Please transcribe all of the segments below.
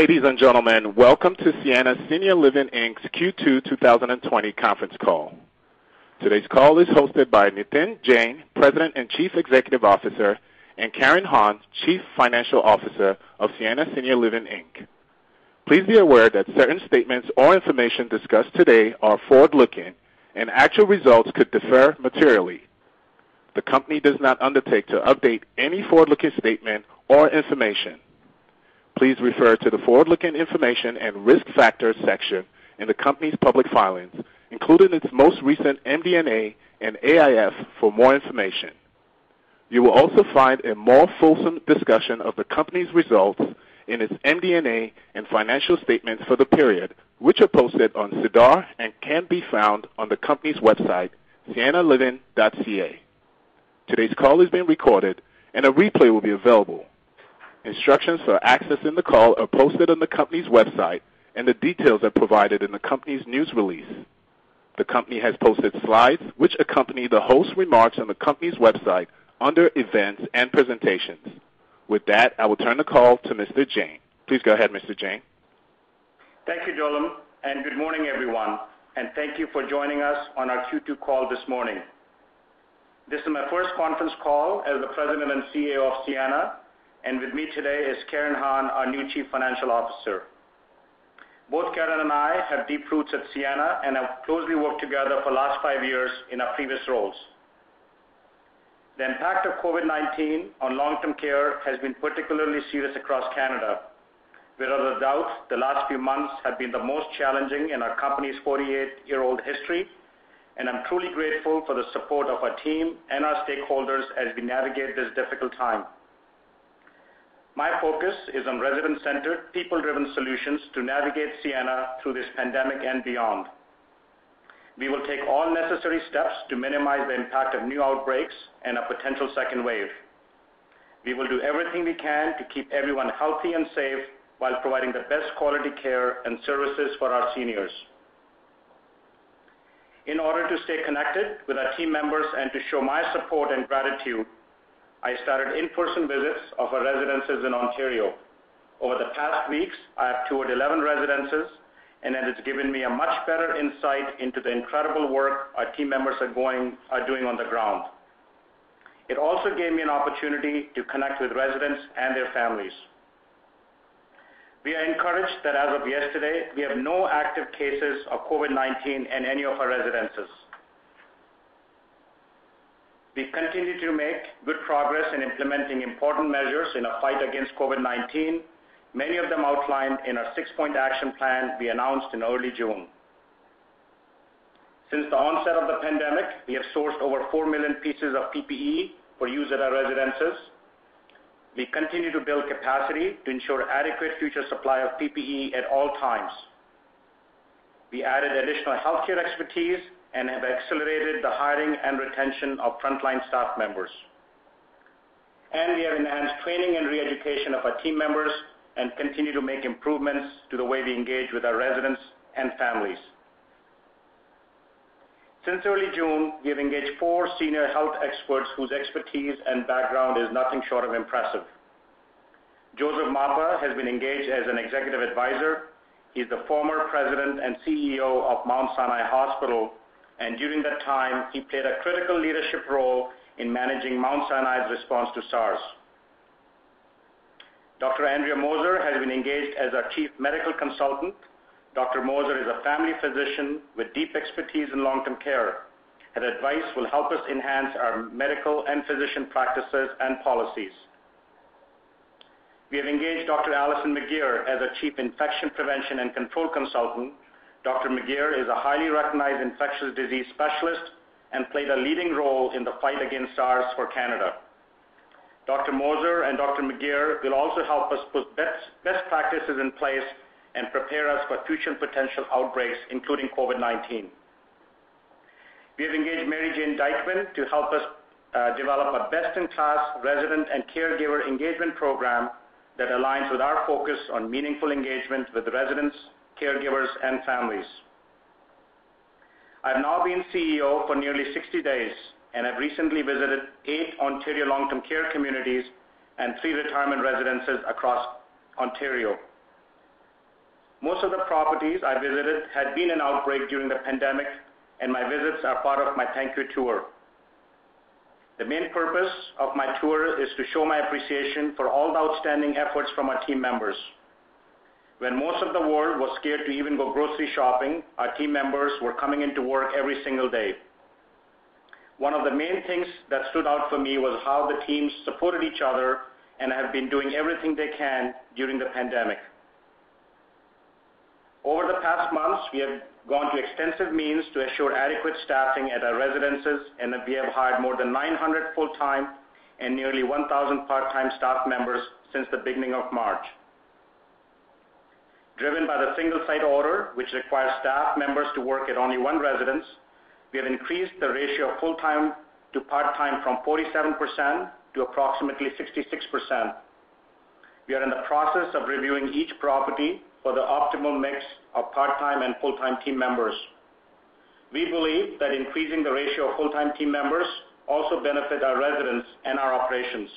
Ladies and gentlemen, welcome to Sienna Senior Living Inc.'s Q2 2020 conference call. Today's call is hosted by Nitin Jain, President and Chief Executive Officer, and Karen Hon, Chief Financial Officer of Sienna Senior Living Inc. Please be aware that certain statements or information discussed today are forward-looking, and actual results could differ materially. The company does not undertake to update any forward-looking statement or information. Please refer to the forward-looking information and risk factors section in the company's public filings, including its most recent MD&A and AIF for more information. You will also find a more fulsome discussion of the company's results in its MD&A and financial statements for the period, which are posted on SEDAR and can be found on the company's website, siennaliving.ca. Today's call is being recorded, and a replay will be available. Instructions for accessing the call are posted on the company's website, and the details are provided in the company's news release. The company has posted slides which accompany the host's remarks on the company's website under Events and Presentations. With that, I will turn the call to Mr. Jain. Please go ahead, Mr. Jain. Thank you, Jolam, and good morning, everyone, and thank you for joining us on our Q2 call this morning. This is my first conference call as the President and CEO of Sienna, and with me today is Karen Hahn, our new Chief Financial Officer. Both Karen and I have deep roots at Sienna and have closely worked together for the last five years in our previous roles. The impact of COVID-19 on long-term care has been particularly serious across Canada. Without a doubt, the last few months have been the most challenging in our company's 48-year-old history, and I'm truly grateful for the support of our team and our stakeholders as we navigate this difficult time. My focus is on resident-centered, people-driven solutions to navigate Sienna through this pandemic and beyond. We will take all necessary steps to minimize the impact of new outbreaks and a potential second wave. We will do everything we can to keep everyone healthy and safe while providing the best quality care and services for our seniors. In order to stay connected with our team members and to show my support and gratitude, I started in-person visits of our residences in Ontario. Over the past weeks, I have toured 11 residences, and it has given me a much better insight into the incredible work our team members are doing on the ground. It also gave me an opportunity to connect with residents and their families. We are encouraged that as of yesterday, we have no active cases of COVID-19 in any of our residences. We continue to make good progress in implementing important measures in our fight against COVID-19, many of them outlined in our six-point action plan we announced in early June. Since the onset of the pandemic, we have sourced over 4 million pieces of PPE for use at our residences. We continue to build capacity to ensure adequate future supply of PPE at all times. We added additional healthcare expertise and have accelerated the hiring and retention of frontline staff members. And we have enhanced training and re-education of our team members and continue to make improvements to the way we engage with our residents and families. Since early June, we have engaged four senior health experts whose expertise and background is nothing short of impressive. Joseph Mapa has been engaged as an executive advisor. He's the former President and CEO of Mount Sinai Hospital, and during that time, he played a critical leadership role in managing Mount Sinai's response to SARS. Dr. Andrea Moser has been engaged as our Chief Medical Consultant. Dr. Moser is a family physician with deep expertise in long-term care. Her advice will help us enhance our medical and physician practices and policies. We have engaged Dr. Allison McGeer as our Chief Infection Prevention and Control Consultant. Dr. McGeer is a highly recognized infectious disease specialist and played a leading role in the fight against SARS for Canada. Dr. Moser and Dr. McGeer will also help us put best practices in place and prepare us for future potential outbreaks, including COVID-19. We have engaged Mary Jane Dykeman to help us uh, develop a best-in-class resident and caregiver engagement program that aligns with our focus on meaningful engagement with residents, caregivers, and families. I've now been CEO for nearly 60 days, and I've recently visited eight Ontario long-term care communities and three retirement residences across Ontario. Most of the properties I visited had been in outbreak during the pandemic, and my visits are part of my thank you tour. The main purpose of my tour is to show my appreciation for all the outstanding efforts from our team members. When most of the world was scared to even go grocery shopping, our team members were coming into work every single day. One of the main things that stood out for me was how the teams supported each other and have been doing everything they can during the pandemic. Over the past months, we have gone to extensive means to assure adequate staffing at our residences, and we have hired more than 900 full-time and nearly 1,000 part-time staff members since the beginning of March. Driven by the single-site order, which requires staff members to work at only one residence, we have increased the ratio of full-time to part-time from 47% to approximately 66%. We are in the process of reviewing each property for the optimal mix of part-time and full-time team members. We believe that increasing the ratio of full-time team members also benefit our residents and our operations,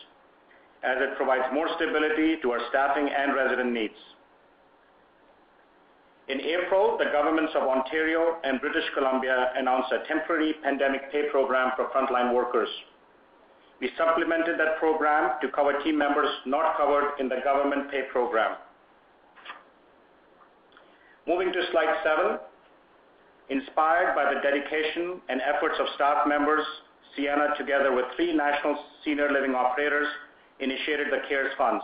as it provides more stability to our staffing and resident needs. In April, the governments of Ontario and British Columbia announced a temporary pandemic pay program for frontline workers. We supplemented that program to cover team members not covered in the government pay program. Moving to slide seven. Inspired by the dedication and efforts of staff members, Sienna, together with three national senior living operators, initiated the CARES funds.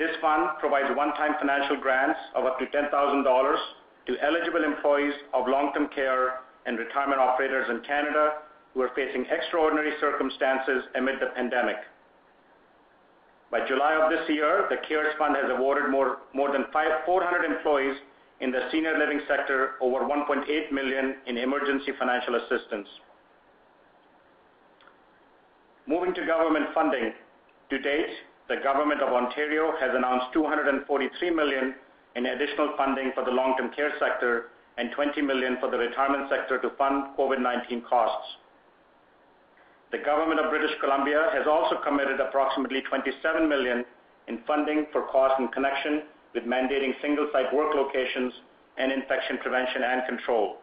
This fund provides one-time financial grants of up to 10,000 dollars to eligible employees of long-term care and retirement operators in Canada who are facing extraordinary circumstances amid the pandemic. By July of this year, the CARES fund has awarded more than 400 employees in the senior living sector over 1.8 million in emergency financial assistance. Moving to government funding. To date, the government of Ontario has announced 243 million in additional funding for the long-term care sector and 20 million for the retirement sector to fund COVID-19 costs. The government of British Columbia has also committed approximately 27 million in funding for costs in connection with mandating single-site work locations and infection prevention and control.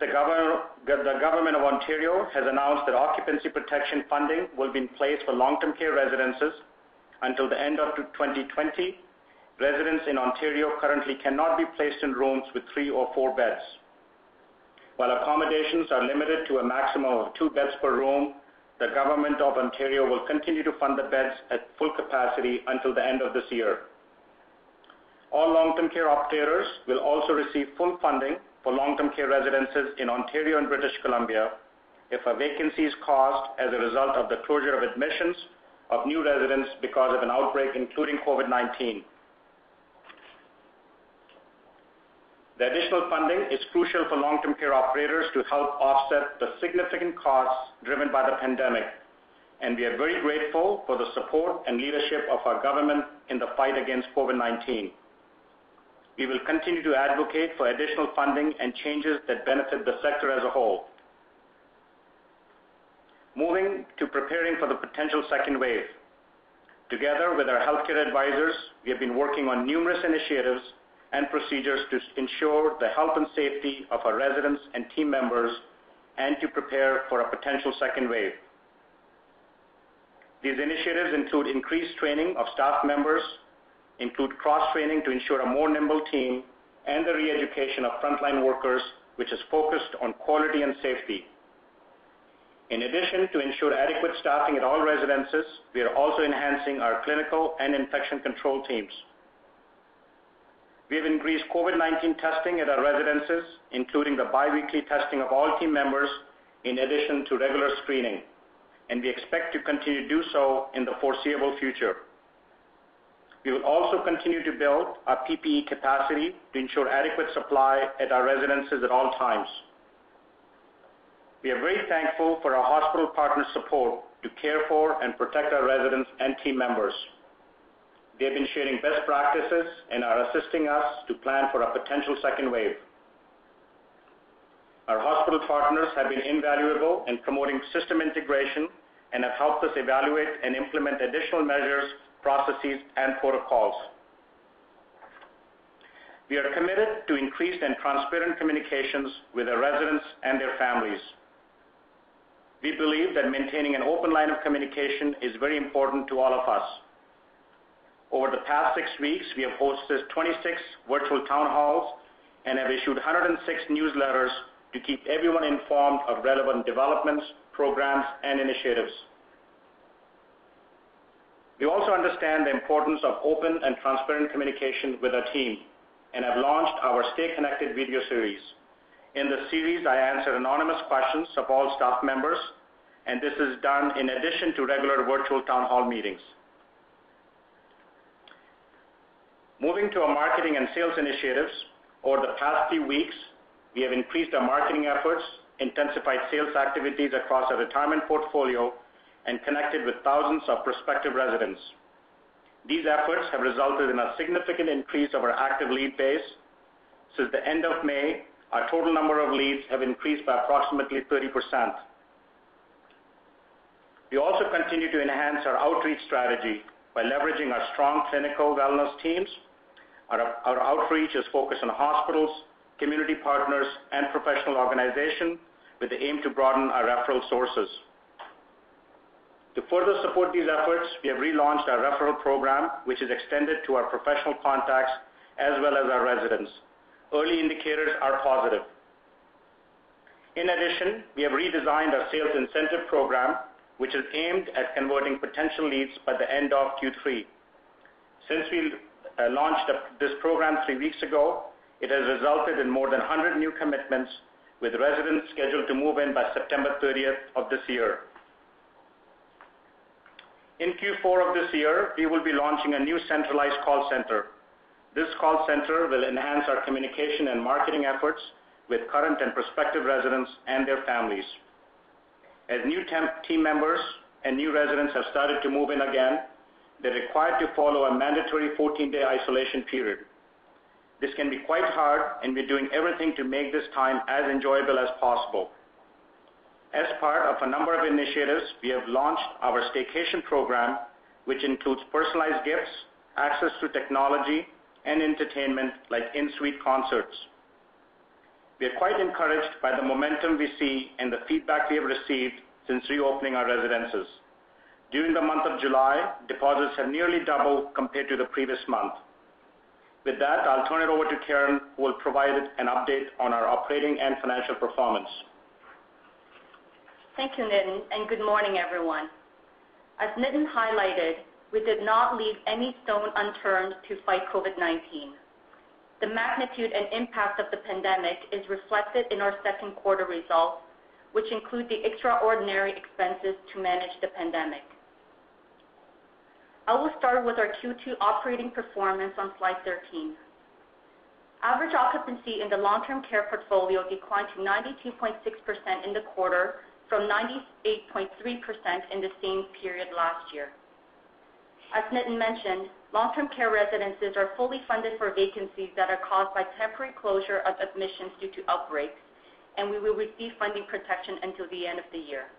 The government of Ontario has announced that occupancy protection funding will be in place for long-term care residences until the end of 2020. Residents in Ontario currently cannot be placed in rooms with three or four beds. While accommodations are limited to a maximum of two beds per room, the government of Ontario will continue to fund the beds at full capacity until the end of this year. All long-term care operators will also receive full funding for long-term care residences in Ontario and British Columbia if a vacancy is caused as a result of the closure of admissions of new residents because of an outbreak, including COVID-19. The additional funding is crucial for long-term care operators to help offset the significant costs driven by the pandemic, and we are very grateful for the support and leadership of our government in the fight against COVID-19. We will continue to advocate for additional funding and changes that benefit the sector as a whole. Moving to preparing for the potential second wave. Together with our healthcare advisors, we have been working on numerous initiatives and procedures to ensure the health and safety of our residents and team members and to prepare for a potential second wave. These initiatives include increased training of staff members, include cross-training to ensure a more nimble team, and the re-education of frontline workers, which is focused on quality and safety. In addition to ensure adequate staffing at all residences, we are also enhancing our clinical and infection control teams. We have increased COVID-19 testing at our residences, including the biweekly testing of all team members, in addition to regular screening, and we expect to continue to do so in the foreseeable future. We will also continue to build our PPE capacity to ensure adequate supply at our residences at all times. We are very thankful for our hospital partners' support to care for and protect our residents and team members. They have been sharing best practices and are assisting us to plan for a potential second wave. Our hospital partners have been invaluable in promoting system integration and have helped us evaluate and implement additional measures, processes, and protocols. We are committed to increased and transparent communications with our residents and their families. We believe that maintaining an open line of communication is very important to all of us. Over the past six weeks, we have hosted 26 virtual town halls and have issued 106 newsletters to keep everyone informed of relevant developments, programs, and initiatives. We also understand the importance of open and transparent communication with our team and have launched our Stay Connected video series. In the series, I answer anonymous questions of all staff members, and this is done in addition to regular virtual town hall meetings. Moving to our marketing and sales initiatives, over the past few weeks, we have increased our marketing efforts, intensified sales activities across our retirement portfolio, and connected with thousands of prospective residents. These efforts have resulted in a significant increase of our active lead base. Since the end of May, our total number of leads have increased by approximately 30%. We also continue to enhance our outreach strategy by leveraging our strong clinical wellness teams. Our outreach is focused on hospitals, community partners, and professional organizations with the aim to broaden our referral sources. To further support these efforts, we have relaunched our referral program, which is extended to our professional contacts as well as our residents. Early indicators are positive. In addition, we have redesigned our sales incentive program, which is aimed at converting potential leads by the end of Q3. Since we uh, launched this program three weeks ago, it has resulted in more than 100 new commitments, with residents scheduled to move in by September 30th of this year. In Q4 of this year, we will be launching a new centralized call center. This call center will enhance our communication and marketing efforts with current and prospective residents and their families. As new team members and new residents have started to move in again, they're required to follow a mandatory 14-day isolation period. This can be quite hard, and we're doing everything to make this time as enjoyable as possible. As part of a number of initiatives, we have launched our staycation program, which includes personalized gifts, access to technology, and entertainment like in-suite concerts. We are quite encouraged by the momentum we see and the feedback we have received since reopening our residences. During the month of July, deposits have nearly doubled compared to the previous month. With that, I'll turn it over to Karen, who will provide an update on our operating and financial performance. Thank you, Nitin, and good morning, everyone. As Nitin highlighted, we did not leave any stone unturned to fight COVID-19. The magnitude and impact of the pandemic is reflected in our second quarter results, which include the extraordinary expenses to manage the pandemic. I will start with our Q2 operating performance on slide 13. Average occupancy in the long-term care portfolio declined to 92.6% in the quarter from 98.3% in the same period last year. As Nitin mentioned, long-term care residences are fully funded for vacancies that are caused by temporary closure of admissions due to outbreaks, and we will receive funding protection until the end of the year.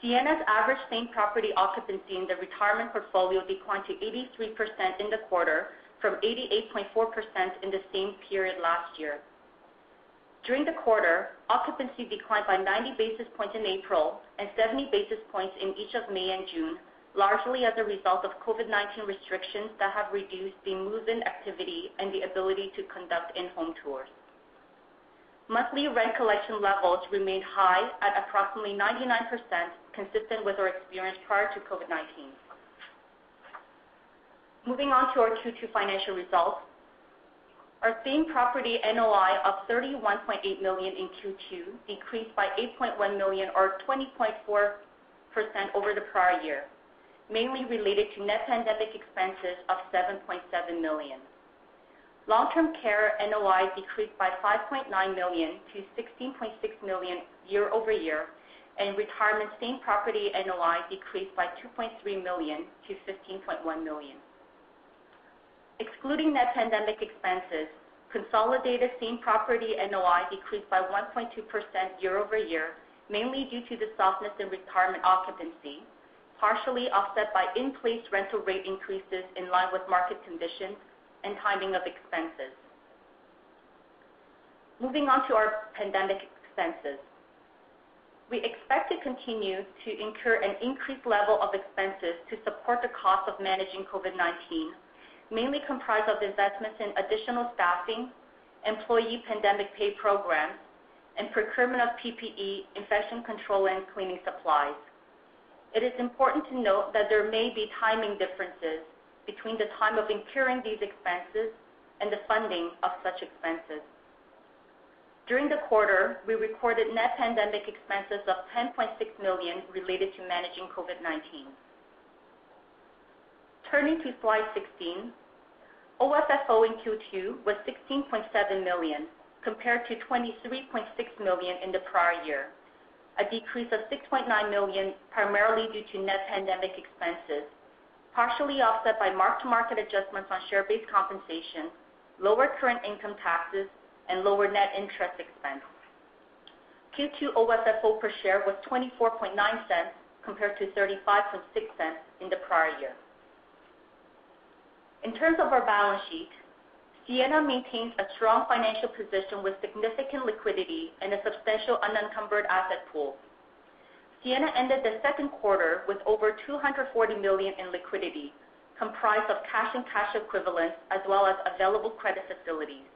Sienna's average same-property occupancy in the retirement portfolio declined to 83% in the quarter from 88.4% in the same period last year. During the quarter, occupancy declined by 90 basis points in April and 70 basis points in each of May and June, largely as a result of COVID-19 restrictions that have reduced the move-in activity and the ability to conduct in-home tours. Monthly rent collection levels remained high at approximately 99%, consistent with our experience prior to COVID-19. Moving on to our Q2 financial results. Our same-property NOI of 31.8 million in Q2 decreased by 8.1 million or 20.4% over the prior year. mainly related to net pandemic expenses of 7.7 million. Long-term care NOI decreased by 5.9 million to 16.6 million year-over-year, and retirement same-property NOI decreased by 2.3 million to 15.1 million. Excluding net pandemic expenses, consolidated same-property NOI decreased by 1.2% year-over-year, mainly due to the softness in retirement occupancy, partially offset by in-place rental rate increases in line with market conditions and timing of expenses. Moving on to our pandemic expenses. We expect to continue to incur an increased level of expenses to support the cost of managing COVID-19, mainly comprised of investments in additional staffing, employee pandemic pay programs, and procurement of PPE, infection control, and cleaning supplies. It is important to note that there may be timing differences between the time of incurring these expenses and the funding of such expenses. During the quarter, we recorded net pandemic expenses of 10.6 million related to managing COVID-19. Turning to slide 16. OFFO in Q2 was 16.7 million, compared to 23.6 million in the prior year, a decrease of 6.9 million primarily due to net pandemic expenses, partially offset by mark-to-market adjustments on share-based compensation, lower current income taxes, and lower net interest expense. Q2 OFFO per share was 0.249 compared to 0.356 in the prior year. In terms of our balance sheet, Sienna maintains a strong financial position with significant liquidity and a substantial unencumbered asset pool. Sienna ended the second quarter with over 240 million in liquidity, comprised of cash and cash equivalents, as well as available credit facilities.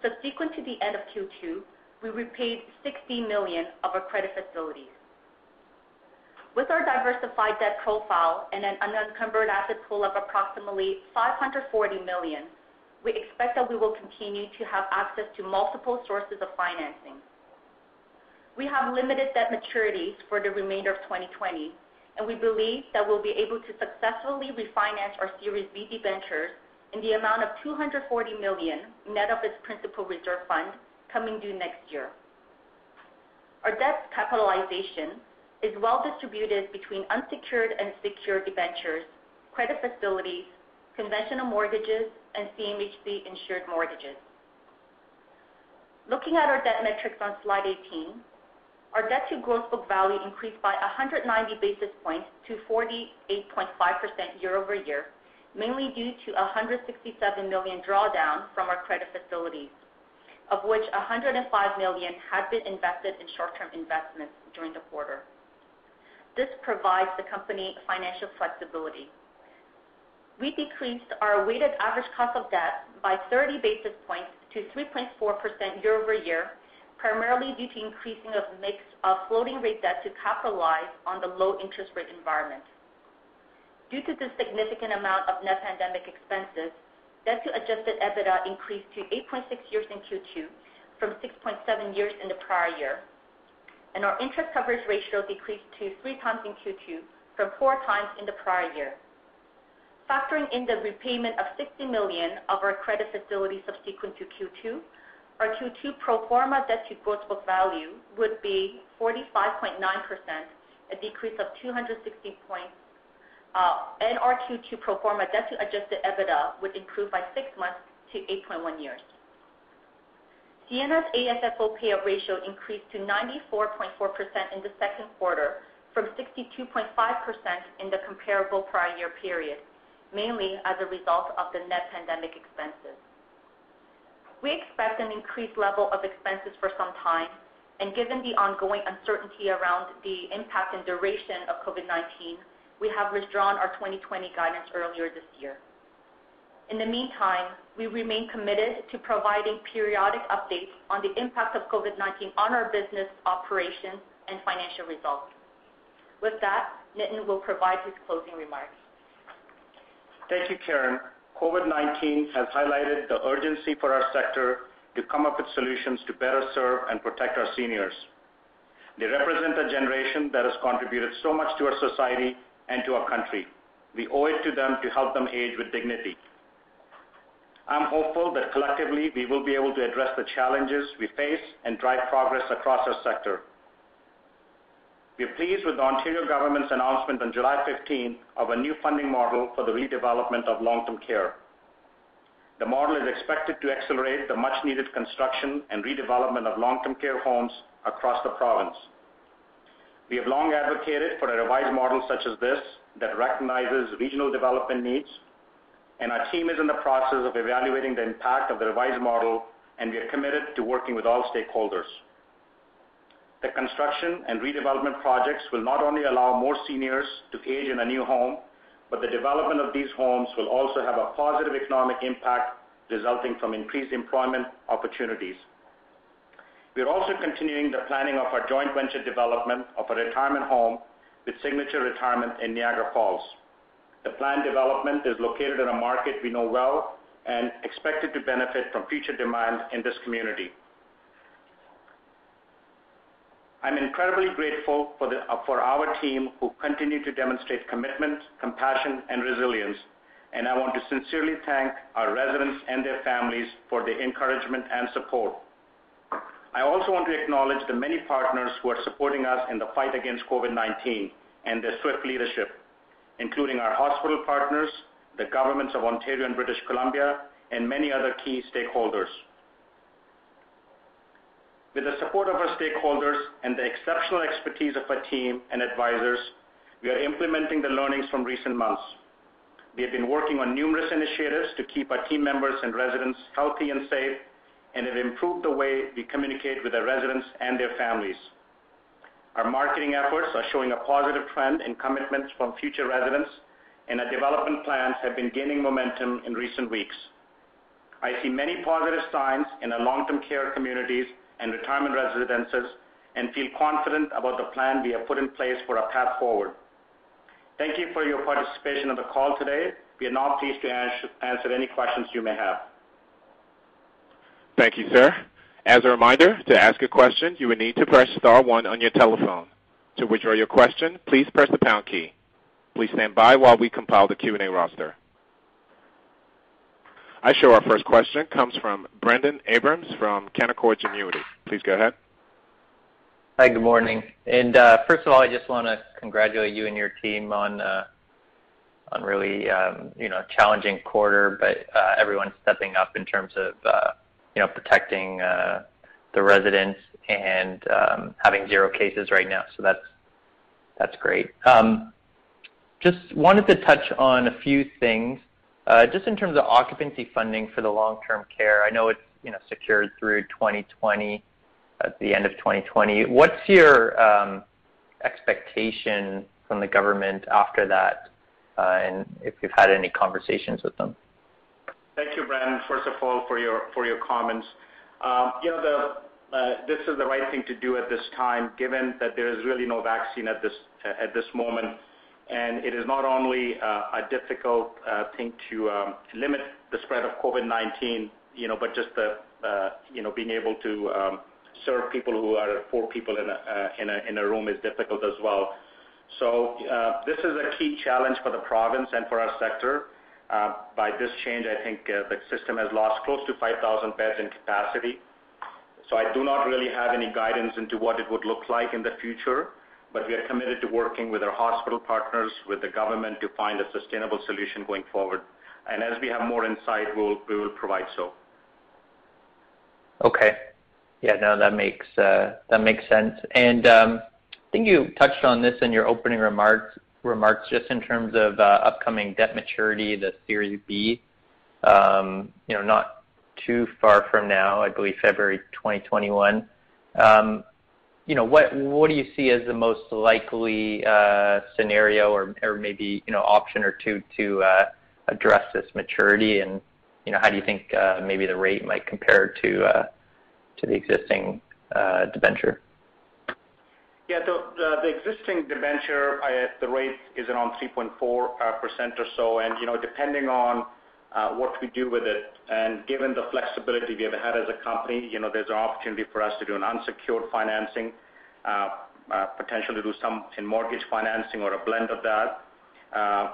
Subsequent to the end of Q2, we repaid 60 million of our credit facilities. With our diversified debt profile and an unencumbered asset pool of approximately 540 million, we expect that we will continue to have access to multiple sources of financing. We have limited debt maturities for the remainder of 2020, and we believe that we'll be able to successfully refinance our Series B debentures in the amount of 240 million, net of its principal reserve fund, coming due next year. Our debt capitalization is well distributed between unsecured and secured debentures, credit facilities, conventional mortgages, and CMHC-insured mortgages. Looking at our debt metrics on slide 18, our debt to gross book value increased by 190 basis points to 48.5% year-over-year, mainly due to 167 million drawdown from our credit facilities, of which 105 million had been invested in short-term investments during the quarter. This provides the company financial flexibility. We decreased our weighted average cost of debt by 30 basis points to 3.4% year-over-year, primarily due to increasing of mix of floating rate debt to capitalize on the low interest rate environment. Due to the significant amount of net pandemic expenses, debt to adjusted EBITDA increased to 8.6 years in Q2 from 6.7 years in the prior year, and our interest coverage ratio decreased to 3x in Q2 from 4x in the prior year. Factoring in the repayment of 60 million of our credit facility subsequent to Q2, our Q2 pro forma debt to gross book value would be 45.9%, a decrease of 260 points, uh, and our Q2 pro forma debt to adjusted EBITDA would improve by six months to 8.1 years. Sienna's AFFO payout ratio increased to 94.4% in the second quarter from 62.5% in the comparable prior year period, mainly as a result of the net pandemic expenses. We expect an increased level of expenses for some time, and given the ongoing uncertainty around the impact and duration of COVID-19, we have withdrawn our 2020 guidance earlier this year. In the meantime, we remain committed to providing periodic updates on the impact of COVID-19 on our business operations and financial results. With that, Nitin will provide his closing remarks. Thank you, Karen. COVID-19 has highlighted the urgency for our sector to come up with solutions to better serve and protect our seniors. They represent a generation that has contributed so much to our society and to our country. We owe it to them to help them age with dignity. I'm hopeful that collectively we will be able to address the challenges we face and drive progress across our sector. We are pleased with the Ontario government's announcement on July 15 of a new funding model for the redevelopment of long-term care. The model is expected to accelerate the much-needed construction and redevelopment of long-term care homes across the province. We have long advocated for a revised model such as this that recognizes regional development needs, and our team is in the process of evaluating the impact of the revised model, and we are committed to working with all stakeholders. The construction and redevelopment projects will not only allow more seniors to age in a new home, but the development of these homes will also have a positive economic impact resulting from increased employment opportunities. We are also continuing the planning of our joint venture development of a retirement home with Signature Retirement in Niagara Falls. The planned development is located in a market we know well and expected to benefit from future demand in this community. I'm incredibly grateful for our team who continue to demonstrate commitment, compassion, and resilience, and I want to sincerely thank our residents and their families for their encouragement and support. I also want to acknowledge the many partners who are supporting us in the fight against COVID-19 and their swift leadership, including our hospital partners, the governments of Ontario and British Columbia, and many other key stakeholders. With the support of our stakeholders and the exceptional expertise of our team and advisors, we are implementing the learnings from recent months. We have been working on numerous initiatives to keep our team members and residents healthy and safe and have improved the way we communicate with our residents and their families. Our marketing efforts are showing a positive trend in commitments from future residents, and our development plans have been gaining momentum in recent weeks. I see many positive signs in our long-term care communities and retirement residences and feel confident about the plan we have put in place for our path forward. Thank you for your participation on the call today. We are now pleased to answer any questions you may have. Thank you, sir. As a reminder, to ask a question, you will need to press star one on your telephone. To withdraw your question, please press the pound key. Please stand by while we compile the Q&A roster. I show our first question comes from Brendon Abrams from Canaccord Genuity. Please go ahead. Hi, good morning. Uh, first of all, I just want to congratulate you and your team on uh, a really um, challenging quarter, but uh, everyone's stepping up in terms of protecting uh, the residents and um, having zero cases right now. So that's that's great. Um, just wanted to touch on a few things. Uh, just in terms of occupancy funding for the long-term care, I know it's you know secured through 2020, at uh, the end of 2020. What's your um, expectation from the government after that, and if you've had any conversations with them? Thank you, Brendon, first of all, for your comments. Um, you know, uh, this is the right thing to do at this time, given that there is really no vaccine at this uh, moment. And it is not only uh, a difficult thing to um, limit the spread of COVID-19, you know, but just the you know, being able to um, serve people who are four people in a room is difficult as well. So this is a key challenge for the province and for our sector. By this change, I think the system has lost close to 5,000 beds in capacity. So I do not really have any guidance into what it would look like in the future, but we are committed to working with our hospital partners, with the government to find a sustainable solution going forward. And as we have more insight, we will provide so. Okay. Yeah, no, that makes uh that makes sense. And um I think you touched on this in your opening remarks, just in terms of uh, upcoming debt maturity, the Series B. Um, you know, not too far from now, I believe February 2021. Um, you What what do you see as the most likely uh, scenario or or maybe you know, option or two to uh, address this maturity, and you know how do you think maybe the rate might compare to to the existing debenture? Yeah. The existing debenture, the rate is around 3.4% uh, or so. And you know, depending on uh, what we do with it, and given the flexibility we have had as a company, you know, there's an opportunity for us to do an unsecured financing, uh, potentially do some in mortgage financing or a blend of that.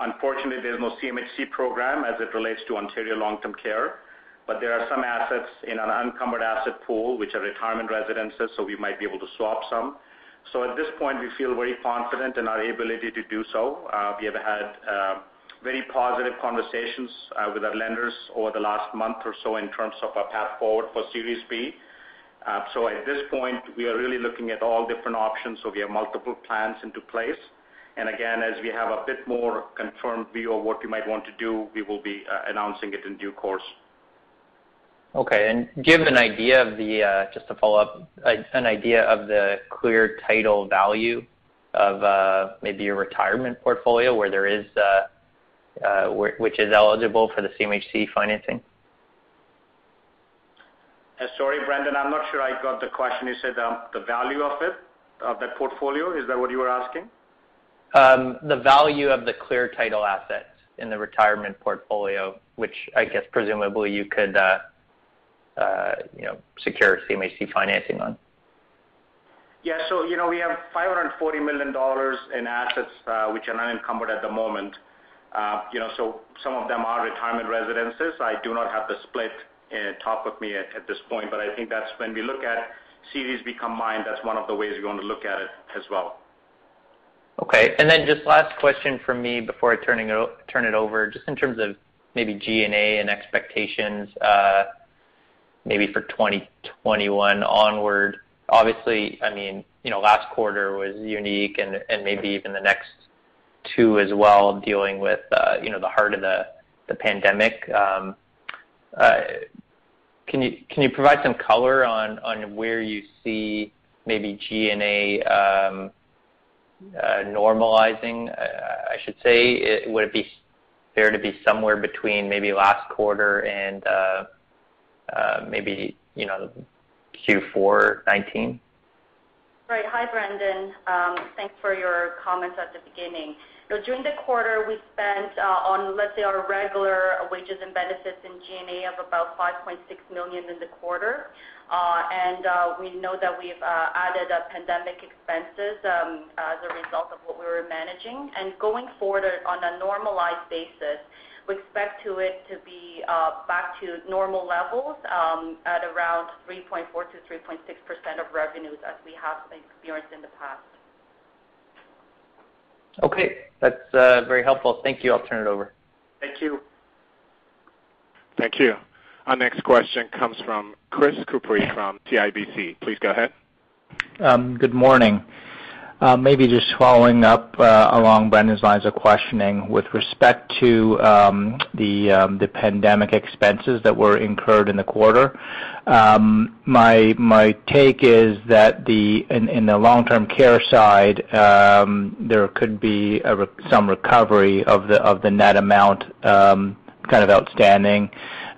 Unfortunately, there's no CMHC program as it relates to Ontario Long-Term Care, but there are some assets in an unencumbered asset pool, which are retirement residences, so we might be able to swap some. So at this point, we feel very confident in our ability to do so. Uh, we have had uh, very positive conversations uh, with our lenders over the last month or so in terms of a path forward for Series B. Uh so at this point, we are really looking at all different options, so we have multiple plans into place. And again, as we have a bit more confirmed view of what we might want to do, we will be announcing it in due course. Okay. Do you have an idea of the, uh, just to follow up, uh, an idea of the clear title value of uh, maybe your retirement portfolio where there is, which is eligible for the CMHC financing? Sorry, Brendon, I'm not sure I got the question. You said um, the value of it, of that portfolio? Is that what you were asking? Um, the value of the clear title assets in the retirement portfolio, which I guess presumably you could Uh, secure CMHC financing on. Yeah. So, you know, we have 540 million dollars in assets uh, which are unencumbered at the moment. Uh, you know, so some of them are retirement residences. I do not have the split top of me at this point, but I think that's when we look at Series B combined, that's one of the ways we want to look at it as well. Okay. And then just last question from me before I turn it over, just in terms of maybe G&A and expectations maybe for 2021 onward. Obviously, I mean, you know, last quarter was unique and maybe even the next two as well, dealing with uh, you know, the heart of the pandemic. Um, uh, can you provide some color on where you see maybe G&A um, uh, normalizing, I should say? Would it be fair to be somewhere between maybe last quarter and Uh, maybe you know Q4 2019? Right. Hi, Brendon. Um, thanks for your comments at the beginning. During the quarter, we spent uh, on, let's say, our regular wages and benefits in G&A of about 5.6 million in the quarter. Uh, and we know that we've added pandemic expenses um, as a result of what we were managing. And going forward on a normalized basis, we expect it to be uh, back to normal levels um, at around 3.4%-3.6% of revenues as we have experienced in the past. Okay. That's uh, very helpful. Thank you. I'll turn it over. Thank you. Thank you. Our next question comes from Chris Couprie from CIBC. Please go ahead. Um, good morning. Maybe just following up along Brendon's lines of questioning with respect to um the um the pandemic expenses that were incurred in the quarter. Um my my take is that the in the long-term care side, there could be some recovery of the of the net amount kind of outstanding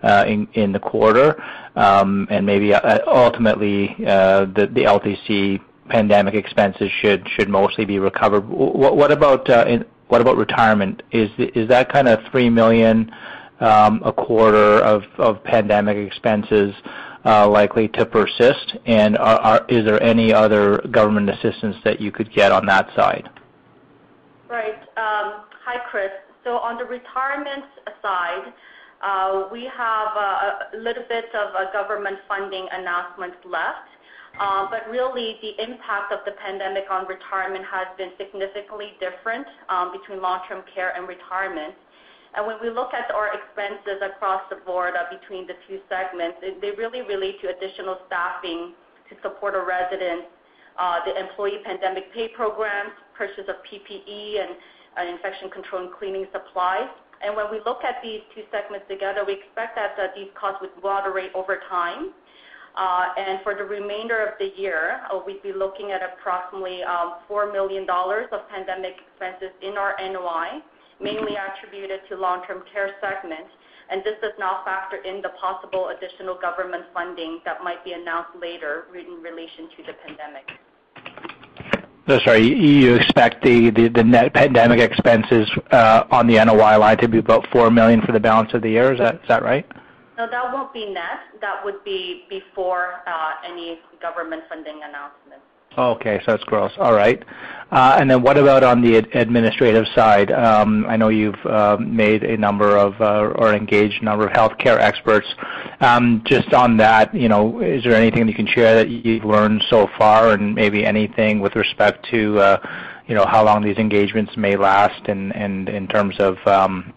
uh in the quarter. And maybe ultimately, uh the the LTC pandemic expenses should mostly be recovered. What uh, about retirement? Is that kind of 3 million um, a quarter of pandemic expenses uh, likely to persist? And is there any other government assistance that you could get on that side? Right. Um, hi, Chris. So on the retirement side, uh, we have a little bit of a government funding announcement left. Uh, really, the impact of the pandemic on retirement has been significantly different um, between long-term care and retirement. And when we look at our expenses across the board uh, between the two segments, they really relate to additional staffing to support our residents, uh, the employee pandemic pay programs, purchase of PPE and infection control and cleaning supplies. And when we look at these two segments together, we expect that these costs would moderate over time. Uh, for the remainder of the year, uh, we'd be looking at approximately um, 4 million dollars of pandemic expenses in our NOI, mainly attributed to long-term care segment. And this does not factor in the possible additional government funding that might be announced later in relation to the pandemic. So sorry, you expect the net pandemic expenses uh, on the NOI line to be about 4 million for the balance of the year. Is that right? No, that won't be net. That would be before uh, any government funding announcements. Okay. So that's gross. All right. Uh and then what about on the administrative side? Um, I know you've uh, made a number of uh, or engaged a number of healthcare experts. Um, just on that, is there anything you can share that you've learned so far and maybe anything with respect to uh you know how long these engagements may last and in terms of um,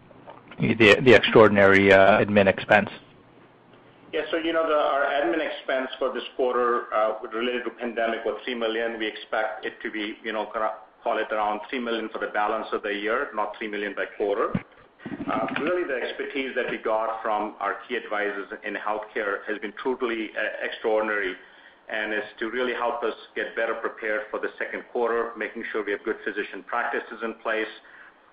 the extraordinary admin expense? Yeah. Our admin expense for this quarter uh, related to pandemic was 3 million. We expect it to be, you know, call it around 3 million for the balance of the year, not 3 million by quarter. Uh, really, the expertise that we got from our key advisors in healthcare has been truly uh, extraordinary, and is to really help us get better prepared for the second quarter, making sure we have good physician practices in place.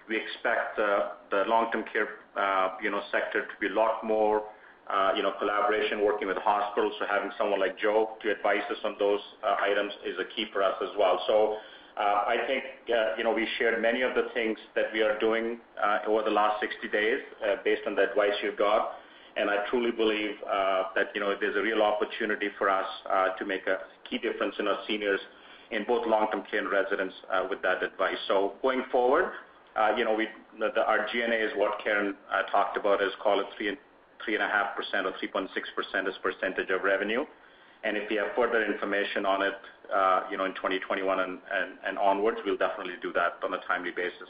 We expect the long-term care uh, you know, sector to be a lot more Uh, collaboration, working with hospitals. So having someone like Joe to advise us on those uh, items is a key for us as well. So uh I think uh you know we shared many of the things that we are doing uh, over the last 60 days based on the advice you got. And I truly believe that you know there's a real opportunity for us to make a key difference in our seniors in both long-term care and residents with that advice. So going forward, our G&A is what Karen talked about as call it 3.5% or 3.6% as percentage of revenue. And if we have further information on it uh, you know, in 2021 and onwards, we'll definitely do that on a timely basis.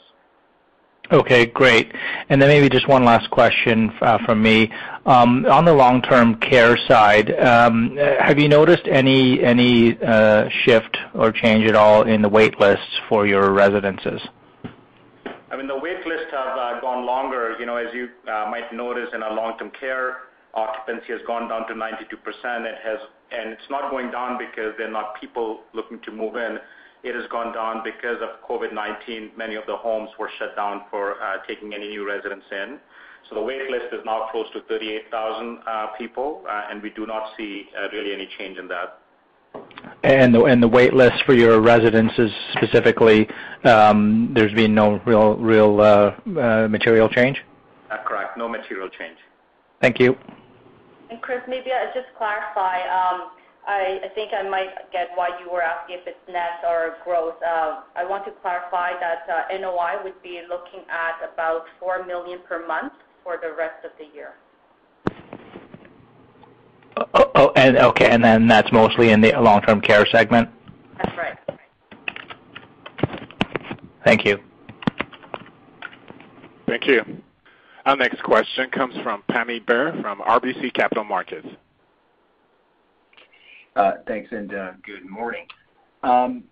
Okay, great. And then Maybe just one last question uh, from me. Um, on the long-term care side, um, have you noticed any any uh, shift or change at all in the wait lists for your residences? I mean, the wait lists have uh, gone longer. You know, as you uh, might notice in our long-term care, occupancy has gone down to 92%. And it's not going down because there are not people looking to move in. It has gone down because of COVID-19. Many of the homes were shut down for uh, taking any new residents in. So the wait list is now close to 38,000 people, and we do not see really any change in that. And the and the wait list for your residences specifically, um, there's been no real real uh, uh, material change? Correct. No material change. Thank you. And Chris, maybe I'll just clarify. Um, I think I might get why you were asking if it's net or gross. Um, I want to clarify that uh, NOI would be looking at about 4 million per month for the rest of the year. Oh, oh, oh, and okay. And then that's mostly in the long-term care segment? That's right. Thank you. Thank you. Our next question comes from Pammi Bir from RBC Capital Markets. Uh, thanks, and uh, good morning. Um,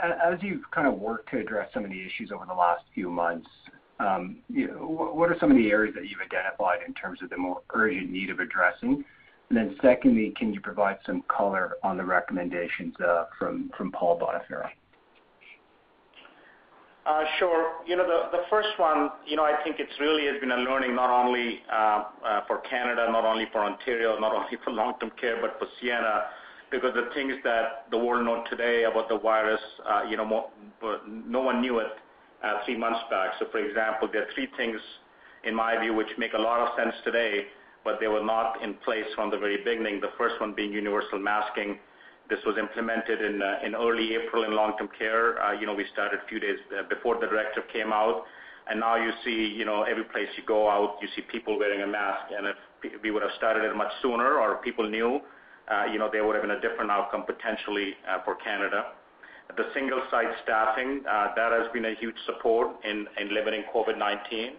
as you've kind of worked to address some of the issues over the last few months, um, what are some of the areas that you've identified in terms of the more urgent need of addressing? And then secondly, can you provide some color on the recommendations uh, from Paul Boniferro? Uh, sure. You know, the first one, you know, I think it really has been a learning not only uh, for Canada, not only for Ontario, not only for long-term care, but for Sienna, because the things that the world know today about the virus, you know, no one knew it three months back. So for example, there are three things, in my view, which make a lot of sense today, but they were not in place from the very beginning. The first one being universal masking. This was implemented in early April in long-term care. Uh you know, we started a few days before the directive came out. And now you see you know, every place you go out, you see people wearing a mask. And if we would've started it much sooner or people knew, uh, you know, there would've been a different outcome potentially for Canada. The single-site staffing, that has been a huge support in limiting COVID-19.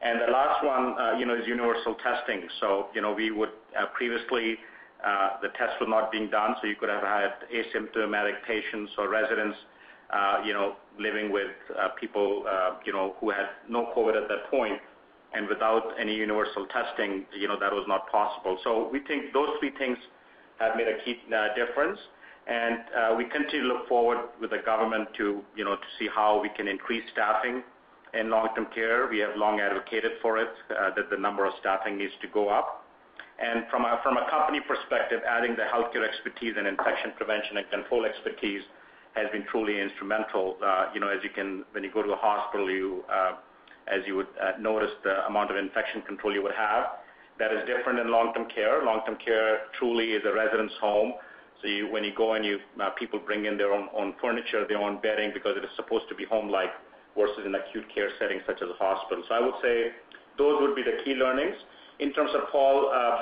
And the last one uh, you know, is universal testing. So, you know, we would uh, previously, uh, the tests were not being done, so you could have had asymptomatic patients or residents you know, living with people you know, who had no COVID at that point. And without any universal testing, you know, that was not possible. So we think those three things have made a key difference. And we continue to look forward with the government to, you know, to see how we can increase staffing in long-term care. We have long advocated for it, uh, that the number of staffing needs to go up. And from a company perspective, adding the healthcare expertise and infection prevention and control expertise has been truly instrumental. Uh you know, as you can when you go to a hospital, you uh, as you would uh, notice the amount of infection control you would have, that is different in long-term care. Long-term care truly is a resident's home. So when you go and people bring in their own furniture, their own bedding, because it is supposed to be home-like versus an acute care setting such as a hospital. So I would say those would be the key learnings. In terms of Paul uh,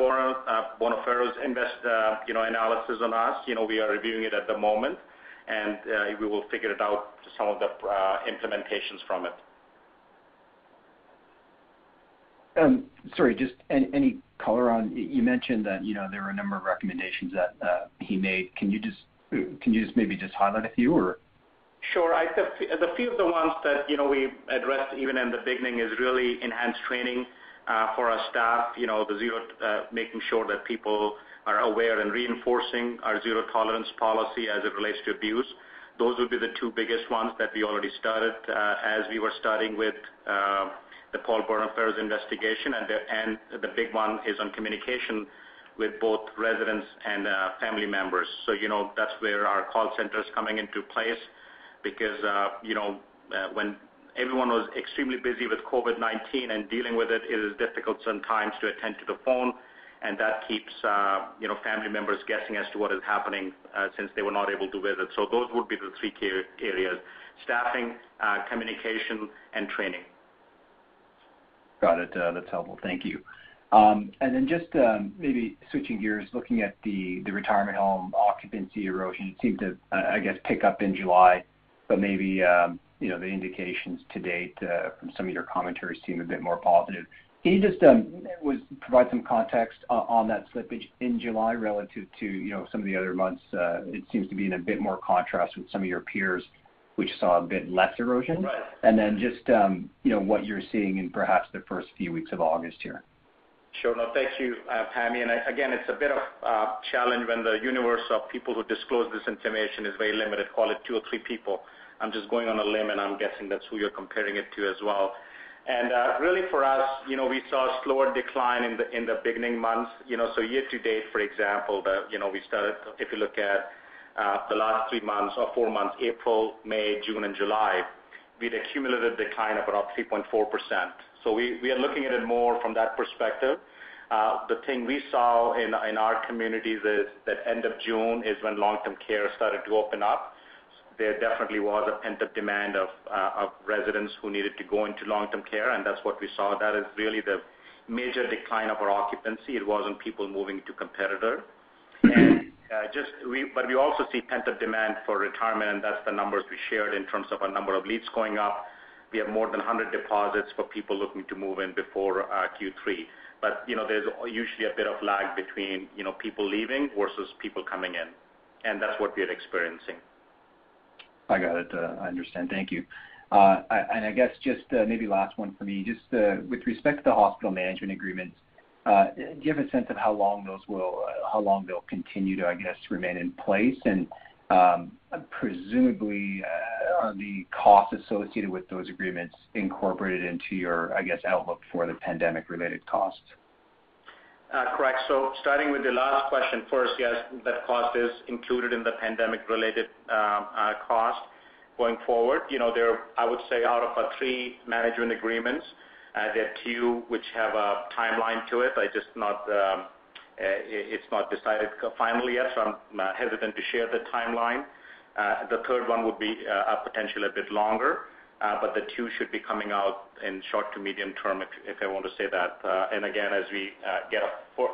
Boniferro's uh, uh, analysis on us, you know, we are reviewing it at the moment, and we will figure it out some of the implementations from it. Um, sorry, just any color on, you mentioned that you know, there were a number of recommendations that he made. Can you just uh can you just maybe just highlight a few or? Sure. The few of the ones that you know we addressed even in the beginning is really enhanced training uh, for our staff, You know, the zero, uh, making sure that people are aware and reinforcing our zero tolerance policy as it relates to abuse. Those would be the two biggest ones that we already started uh, as we were starting with the Paul Boniferro's investigation. And the big one is on communication with both residents and family members. So, you know, that's where our call center is coming into place because uh, you know, uh, when everyone was extremely busy with COVID-19 and dealing with it, it is difficult sometimes to attend to the phone, and that keeps uh, family members guessing as to what is happening since they were not able to visit. So those would be the three key areas, staffing, communication, and training. Got it. That's helpful. Thank you. Um and then just um, maybe switching gears, looking at the retirement home occupancy erosion, it seemed to, I guess, pick up in July, but maybe um, the indications to date uh, from some of your commentary seem a bit more positive. Can you just um, provide some context on that slippage in July relative to some of the other months? Uh, it seems to be in a bit more contrast with some of your peers, which saw a bit less erosion. Right. And then just um, what you're seeing in perhaps the first few weeks of August here. Sure. No, thank you, uh, Pammi. Again, it's a bit of a challenge when the universe of people who disclose this information is very limited, call it two or three people. I'm just going on a limb, and I'm guessing that's who you're comparing it to as well. And uh really for us, you know, we saw a slower decline in the in the beginning months. You know, so year to date, for example, you know, we started if you look at the last three months or four months, April, May, June, and July, we had a cumulative decline of around 3.4%. So we are looking at it more from that perspective. The thing we saw in in our communities is that end of June is when long-term care started to open up. There definitely was a pent-up demand uh, of residents who needed to go into long-term care, and that's what we saw. That is really the major decline of our occupancy. It wasn't people moving to competitor. Uh, we but we also see pent-up demand for retirement, and that's the numbers we shared in terms of our number of leads going up. We have more than 100 deposits for people looking to move in before uh, Q3. But you know, There's usually a bit of lag between you know, people leaving versus people coming in, and that's what we are experiencing. I got it. I understand. Thank you. Uh I and I guess just maybe last one for me, just with respect to the hospital management agreements, do you have a sense of how long those will uh how long they'll continue to, I guess, remain in place? And um presumably, are the costs associated with those agreements incorporated into your, I guess, outlook for the pandemic-related costs? Uh, correct. So starting with the last question first, yes, that cost is included in the pandemic-related um, uh, cost going forward. You know, there I would say out of our three management agreements, uh, there are two which have a timeline to it. I just not um uh it's not decided finally yet, so I'm hesitant to share the timeline. The third one would be potentially a bit longer. Uh, the two should be coming out in short to medium term, if I want to say that. Uh, and again, as we uh, get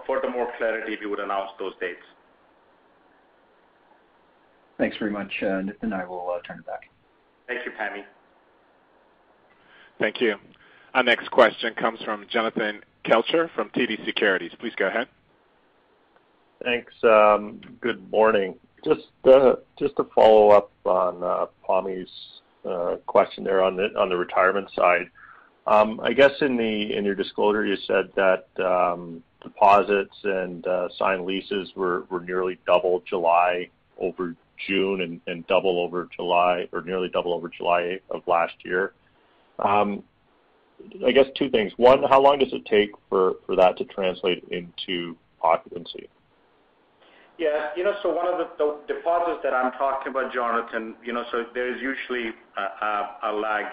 further more clarity, we would announce those dates. Thanks very much, Nitin. I will turn it back. Thank you, Pammi. Thank you. Our next question comes from Jonathan Kelcher from TD Securities. Please go ahead. Thanks. Um, good morning. Just to follow up on Pammi's question there on the retirement side. Um, I guess in your disclosure, you said that um, deposits and uh, signed leases were nearly double July over June and double over July, or nearly double over July of last year. Um, I guess two things. One, how long does it take for that to translate into occupancy? Yeah. You know so one of the deposits that I'm talking about, Jonathan, you know, so there is usually a lag.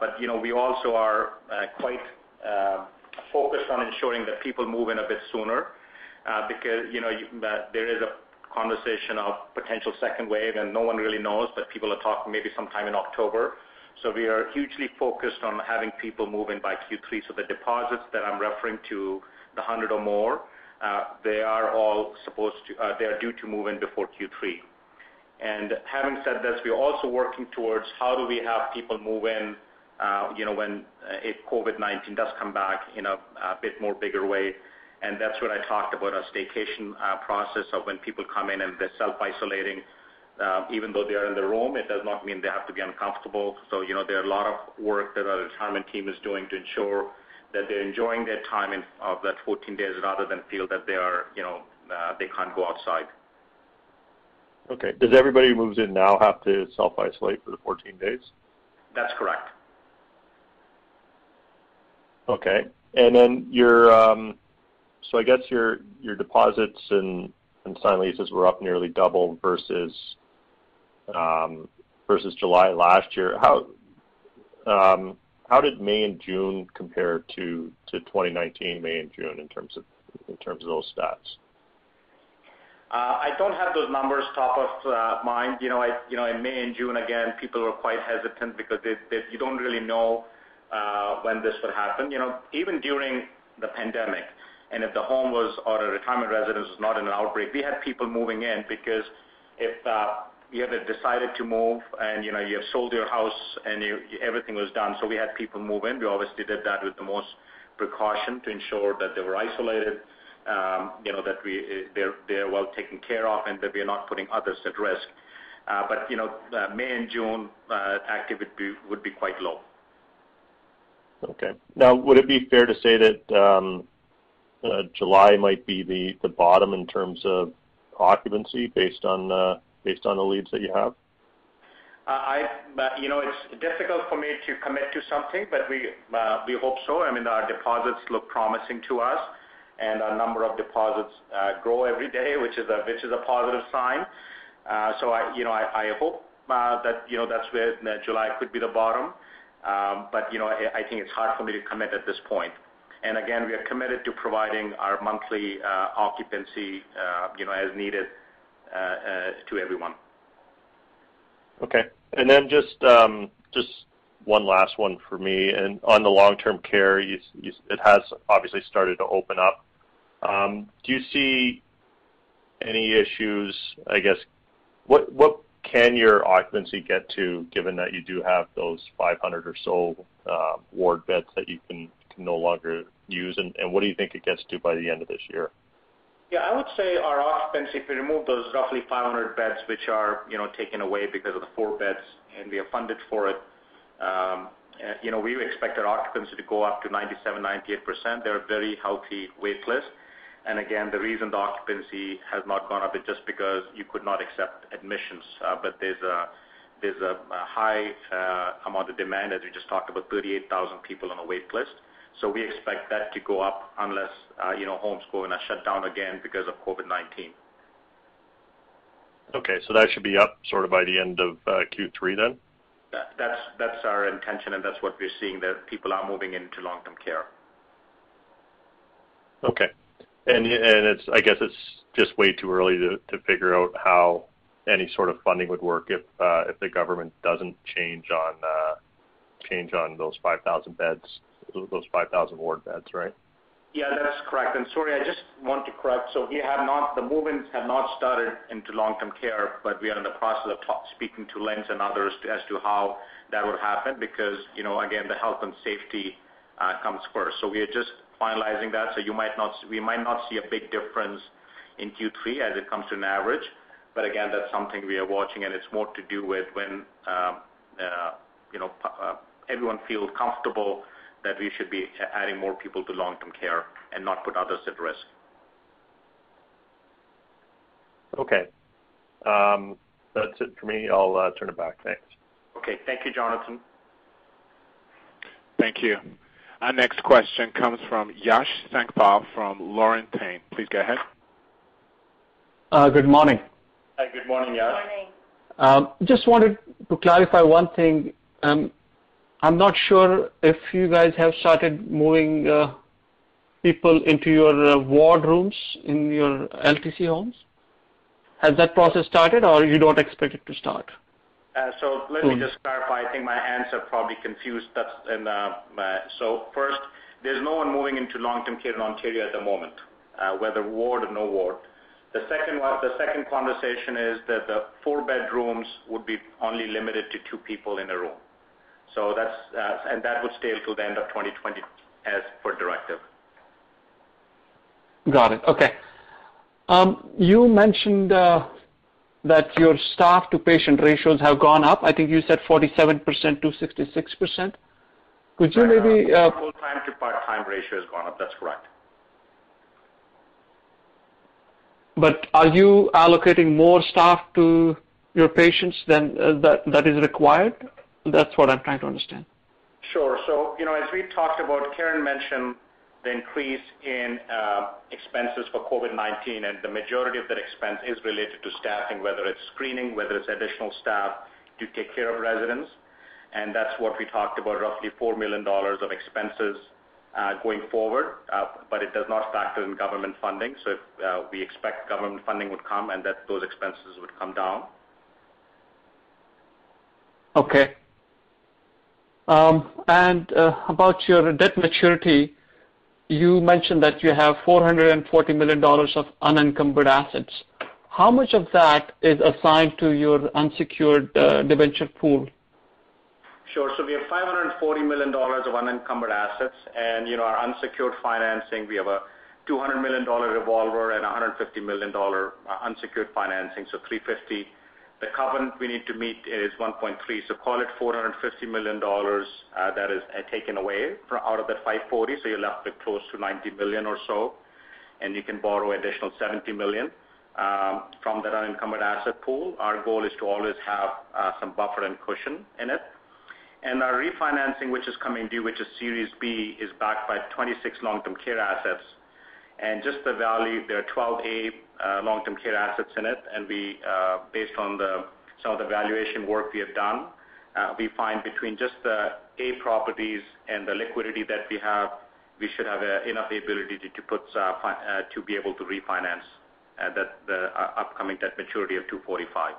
But, you know, we also are uh, quite uh, focused on ensuring that people move in a bit sooner uh, because you know, there is a conversation of potential second wave, and no one really knows, but people are talking maybe sometime in October. So we are hugely focused on having people move in by Q3. So The deposits that I'm referring to, the 100 or more, they are all supposed to, they are due to move in before Q3. And having said this, we are also working towards how do we have people move in uh you know, when uh if COVID-19 does come back in a bit more bigger way. And that's what I talked about, a staycation process of when people come in and they're self-isolating. Even though they are in the room, it does not mean they have to be uncomfortable. So, you know, there are a lot of work that our retirement team is doing to ensure that they're enjoying their time of that 14 days rather than feel that they are, you know, uh they can't go outside. Okay. Does everybody who moves in now have to self-isolate for the 14 days? That's correct. Okay. And then your, um, so I guess your your deposits and and signed leases were up nearly double versus versus July last year. How how did May and June compare to to 2019 May and June in terms of in terms of those stats? Uh, I don't have those numbers top of uh, mind. You know, I you know, in May and June, again, people were quite hesitant because you don't really know uh, when this would happen. You know, even during the pandemic, and if the home was, or a retirement residence was not in an outbreak, we had people moving in because if you had decided to move and you know you have sold your house and everything was done, so we had people move in. We obviously did that with the most precaution to ensure that they were isolated, that we i they're well taken care of, and that we are not putting others at risk. Uh but you know uh May and June activity would be quite low. Okay. Now, would it be fair to say that July might be the the bottom in terms of occupancy based on uh based on the leads that you have? Uh I you know it's difficult for me to commit to something, but we we hope so. I mean our deposits look promising to us, and our number of deposits uh, grow every day, which is a positive sign. Uh so I hope uh, that that's where uh, July could be the bottom. Um, I I think it's hard for me to commit at this point. And again, we are committed to providing our monthly occupancy as needed to everyone. Okay. And then um, just one last one for me. And on the long-term care, it has obviously started to open up. Um, do you see any issues, I guess, what can your occupancy get to given that you do have those 500 or so uh, ward beds that you can no longer use, and what do you think it gets to by the end of this year? Yeah, I would say our occupancy, if we remove those roughly 500 beds which are you know taken away because of the four beds, and we are funded for it, um uh, you know we expect our occupancy to go up to 97%, 98%. They're very healthy wait list. And again, the reason the occupancy has not gone up is just because you could not accept admissions. Uh, but there's a high uh, amount of demand, as we just talked about, 38,000 people on a wait list. So we expect that to go up unless uh you know homes go in a shutdown again because of COVID-19. Okay, so that should be up sort of by the end of uh, Q3 then? That's our intention, and that's what we're seeing, that people are moving into long-term care. Okay. I guess it's just way too early to figure out how any sort of funding would work if the government doesn't change on uh change on those 5,000 ward beds, right? Yeah, that's correct. And sorry, I just want to correct. So we have not the move-ins have not started into long-term care, but we are in the process of speaking to LHIN and others as to how that would happen because, you know, again, the health and safety comes first. so We are just finalizing that. So we might not see a big difference in Q3 as it comes to an average. But again, that's something we are watching, and it's more to do with when uh, uh, everyone feels comfortable that we should be adding more people to long-term care and not put others at risk. Okay. Um, that's it for me. I'll uh, turn it back. Thanks. Okay. Thank you, Jonathan. Thank you. Our next question comes from Yash Sankpal from Laurentian. Please go ahead. Uh, good morning. Hi, good morning, Yash. Morning. Um, just wanted to clarify one thing. Um, I'm not sure if you guys have started moving uh, people into your uh, ward rooms in your LTC homes. Has that process started, or you don't expect it to start? So let me hmm. just clarify. I think my answer probably confused. Uh, first, there's no one moving into long-term care in Ontario at the moment, uh, whether ward or no ward. The second conversation is that the four bedrooms would be only limited to two people in a room. So that's uh and that would stay until the end of 2020 as per directive. Got it. Okay. Um, you mentioned uh, that your staff-to-patient ratios have gone up. I think you said 47% to 66%. Could you maybe- Uh, Full-time to part-time ratio has gone up. That's correct. But are you allocating more staff to your patients than that that is required? That's what I'm trying to understand. Sure. So you know, as we talked about, Karen mentioned the increase in expenses for COVID-19, and the majority of that expense is related to staffing, whether it's screening, whether it's additional staff to take care of residents. And that's what we talked about, roughly 4 million dollars of expenses going forward. Uh but it does not factor in government funding. Uh we expect government funding would come and that those expenses would come down. Okay. And about your debt maturity, you mentioned that you have 440 million dollars of unencumbered assets. How much of that is assigned to your unsecured uh, debenture pool? Sure. So we have 540 million dollars of unencumbered assets, and you know, our unsecured financing, we have a 200 million dollar revolver and 150 million dollar uh, unsecured financing, so 350. The covenant we need to meet is 1.3, so call it 450 million dollars uh, that is uh, taken away from out of that 540. so You're left with close to 90 million or so, and you can borrow additional 70 million um, from that unencumbered asset pool. Our goal is to always have uh, some buffer and cushion in it. And our refinancing, which is coming due, which is Series B, is backed by 26 long-term care assets. And just the value, there are 12 A uh, long-term care assets in it, and we, uh, based on the some of the valuation work we have done, uh, we find between just the A properties and the liquidity that we have, we should have enough ability to put to be able to refinance uh that the upcoming debt maturity of 245.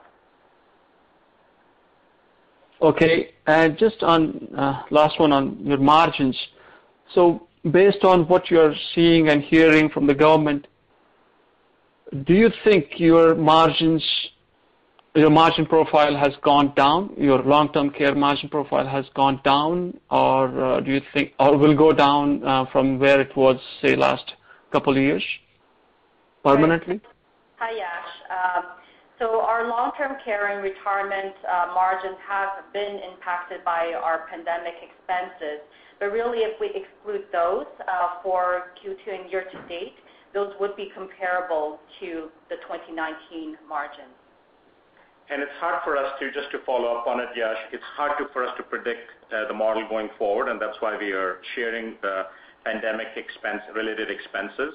Okay. Uh just on last one on your margins. Based on what you're seeing and hearing from the government, do you think your margins, your margin profile has gone down, your long-term care margin profile has gone down, or uh, do you think or will go down uh, from where it was, say, last couple of years permanently? Hi, Yash. Um, so our long-term care and retirement uh, margins have been impacted by our pandemic expenses. But really, if we exclude those uh, for Q2 and year to date, those would be comparable to the 2019 margins. And it's hard for us to, just to follow up on it, Yash, it's hard for us to predict uh, the model going forward, and that's why we are sharing the pandemic-related expenses.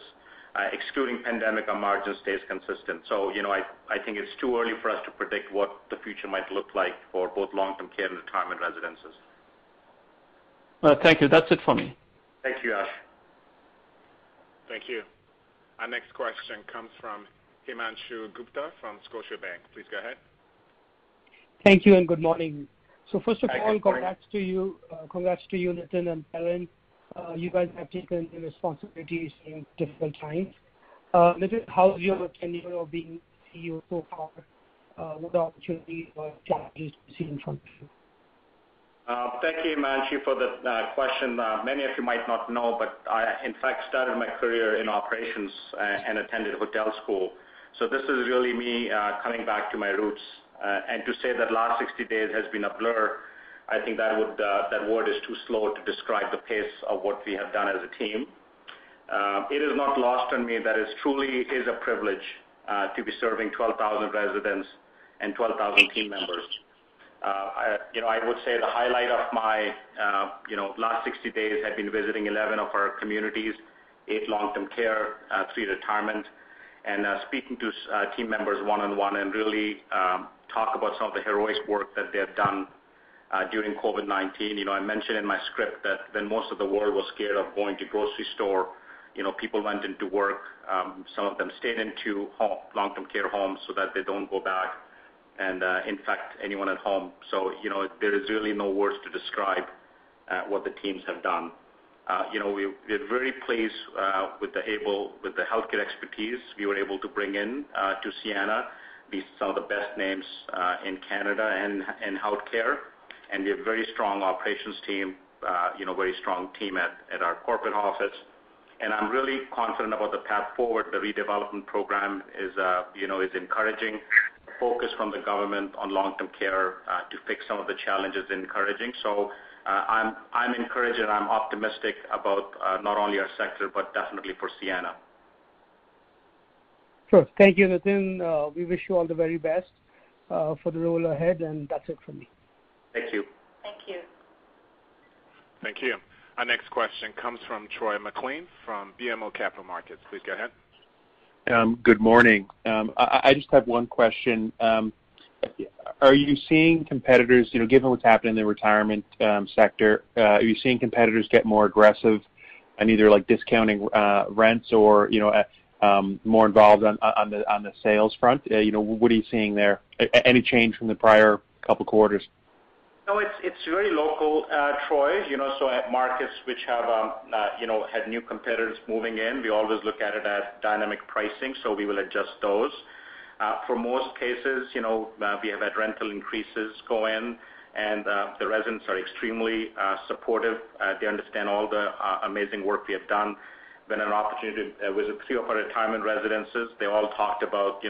Uh, excluding pandemic, our margin stays consistent. So, you know, I think it's too early for us to predict what the future might look like for both long-term care and retirement residences. Uh, thank you. That's it for me. Thank you, Ash. Thank you. Our next question comes from Himanshu Gupta from Scotiabank. Please go ahead. Thank you, and good morning. First of all- Good morning. congrats to you, uh, Nitin and Karen. Uh, you guys have taken the responsibilities in difficult times. Nitin, how is your tenure of being CEO so far? What opportunities or challenges do you see in front of you? Uh, thank you, Himanshu, for the uh, question. Uh, many of you might not know, but I, in fact, started my career in operations and attended hotel school. So this is really me coming back to my roots. And to say that last 60 days has been a blur, I think that word is too slow to describe the pace of what we have done as a team. It is not lost on me that it truly is a privilege to be serving 12,000 residents and 12,000 team members. Uh, I you know, I would say the highlight of my uh, you know, last 60 days have been visiting 11 of our communities, eight long-term care, uh, three retirement, and speaking to team members one-on-one and really um, talk about some of the heroic work that they have done during COVID-19. You know, I mentioned in my script that when most of the world was scared of going to grocery store you know, people went into work. Um, some of them stayed into long-term care homes so that they don't go back and infect anyone at home. So, you know, there is really no words to describe what the teams have done. Uh you know, We're very pleased uh with the able with the healthcare expertise we were able to bring in to Sienna. These some of the best names in Canada and in healthcare. And we have very strong operations team, uh you know, very strong team at our corporate office. And I'm really confident about the path forward. The redevelopment program is uh you know is encouraging. Focus from the government on long-term care uh, to fix some of the challenges is encouraging. So uh, I'm encouraged, and I'm optimistic about uh, not only our sector, but definitely for Sienna. Sure. Thank you, Nitin. We wish you all the very best for the role ahead, and that's it from me. Thank you. Thank you. Thank you. Our next question comes from Troy MacLean from BMO Capital Markets. Please go ahead. Um, good morning. Um, I just have one question. Um, are you seeing competitors, you know, given what's happened in the retirement sector, uh, are you seeing competitors get more aggressive on either like discounting uh, rents or you know, uh um more involved on on the on the sales front? Uh, you know, what are you seeing there? Any change from the prior couple quarters? No, it's it's very local, uh, Troy. You know, so at markets which have um uh you know had new competitors moving in, we always look at it as dynamic pricing, so we will adjust those. Uh, for most cases, you know, uh we have had rental increases go in, and uh, the residents are extremely supportive. They understand all the amazing work we have done. When an opportunity was with three of our retirement residences, they all talked about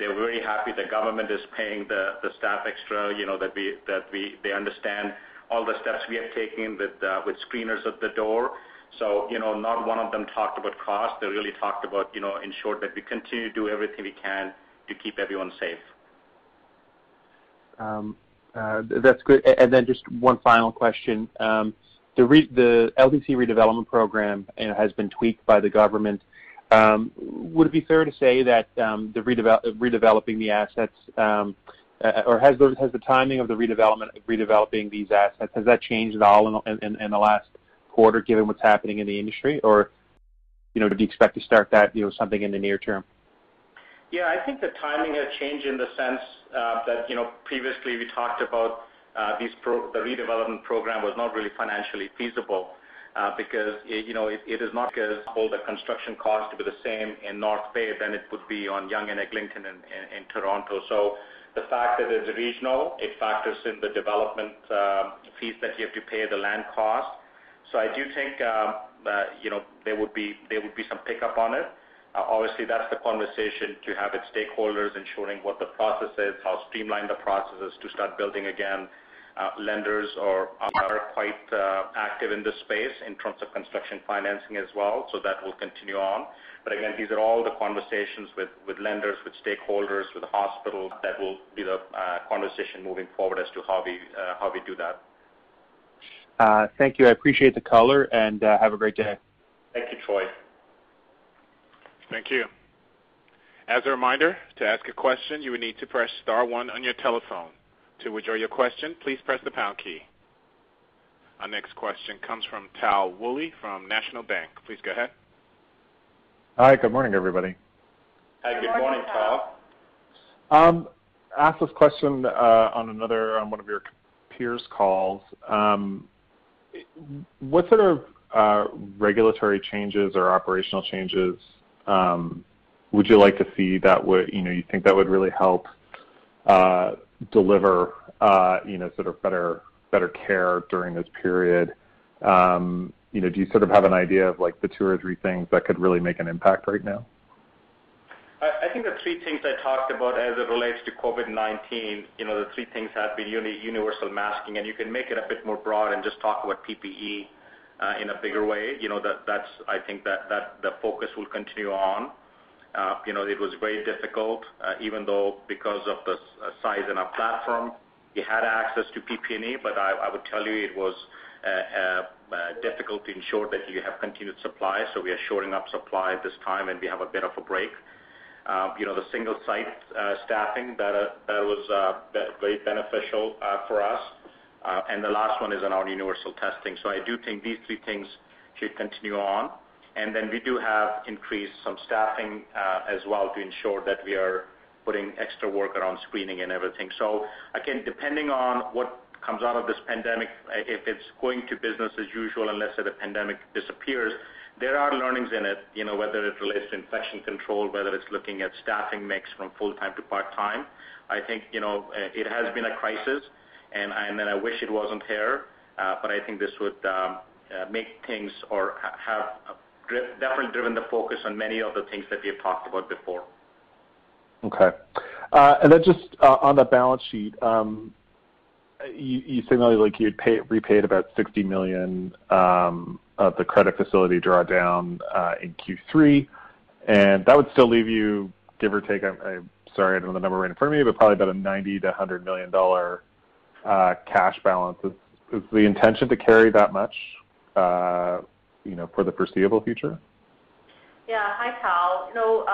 they're very happy the government is paying the staff extra, you know, that they understand all the steps we have taken with uh, with screeners at the door. So, you know, not one of them talked about cost. They really talked about ensuring that we continue to do everything we can to keep everyone safe. Um, uh, that's good. And then just one final question. Um, the LTC redevelopment program has been tweaked by the government. Um, would it be fair to say that um, the redeveloping the assets, um, uh, or has the timing of the redevelopment redeveloping these assets, has that changed at all in the last quarter, given what's happening in the industry? Or you know, do you expect to start that you know something in the near term? Yeah, I think the timing has changed in the sense uh, that you know, previously we talked about uh, these; the redevelopment program was not really financially feasible Uh, because it is not because all the construction costs to be the same in North Bay than it would be on Yonge and Eglinton in Toronto. So the fact that it's regional, it factors in the development um, fees that you have to pay, the land cost. So I do think um, uh you know there would be some pickup on it. Uh, obviously, that's the conversation to have with stakeholders, ensuring what the process is, how streamlined the process is to start building again. Uh, lenders are quite uh, active in this space in terms of construction financing as well, so that will continue on. But again, these are all the conversations with lenders, with stakeholders, with hospitals. That will be the uh, conversation moving forward as to how we uh how we do that. Thank you. I appreciate the color, and have a great day. Thank you, Troy. Thank you. As a reminder, to ask a question, you will need to press star one on your telephone. To withdraw your question, please press the pound key. Our next question comes from Tal Woolley from National Bank. Please go ahead. Hi, good morning, everybody. Hi, good morning, Tal. Um, Asked this question uh, on another um, one of your peers' calls. Um, what sort of uh, regulatory changes or operational changes would you like to see that would you know you think that would really help uh, deliver uh you know sort of better better care during this period? Um you know do you sort of have an idea of like the two or three things that could really make an impact right now? I think the three things I talked about as it relates to COVID-19, the three things have been universal masking, and you can make it a bit more broad and just talk about PPE in a bigger way. You know, that that's I think that the focus will continue on. Uh, it was very difficult, uh, even though because of the uh, size in our platform, we had access to PPE, but I would tell you it was difficult to ensure that you have continued supply. So we are shoring up supply at this time, and we have a bit of a break. You know, the single site staffing, that uh that was very beneficial for us. Uh and the last one is on our universal testing. So I do think these three things should continue on. And then we do have increased some staffing uh, as well to ensure that we are putting extra work around screening and everything. So again, depending on what comes out of this pandemic, uh, if it's going to business as usual, unless the pandemic disappears, there are learnings in it, whether it relates to infection control, whether it's looking at staffing mix from full-time to part-time. I think, know, uh, it has been a crisis, and I wish it wasn't here, but I think this would um, make things or have definitely driven the focus on many of the things that we have talked about before. Okay. Uh, and then just uh, on the balance sheet, um, you signaled like you'd repaid about $60 million um, of the credit facility drawdown uh, in Q3, and that would still leave you, give or take, I'm sorry, I don't have the number right in front of me, but probably about a $90 million-$100 million cash balance. Is the intention to carry that much, you know, for the foreseeable future? Yeah. Hi, Tal. You know,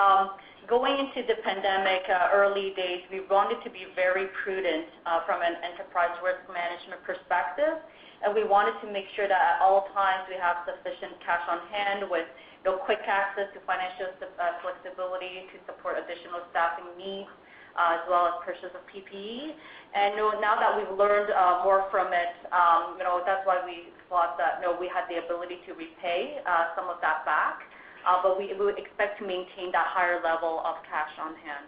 going into the pandemic, uh, early days, we wanted to be very prudent, uh, from an enterprise risk management perspective, and we wanted to make sure that at all times we have sufficient cash on hand with, you know, quick access to financial flexibility to support additional staffing needs, as well as purchase of PPE. And, you know, now that we've learned more from it, um, you know, that's why we thought that, no, we had the ability to repay uh, some of that back, uh, but we would expect to maintain that higher level of cash on hand.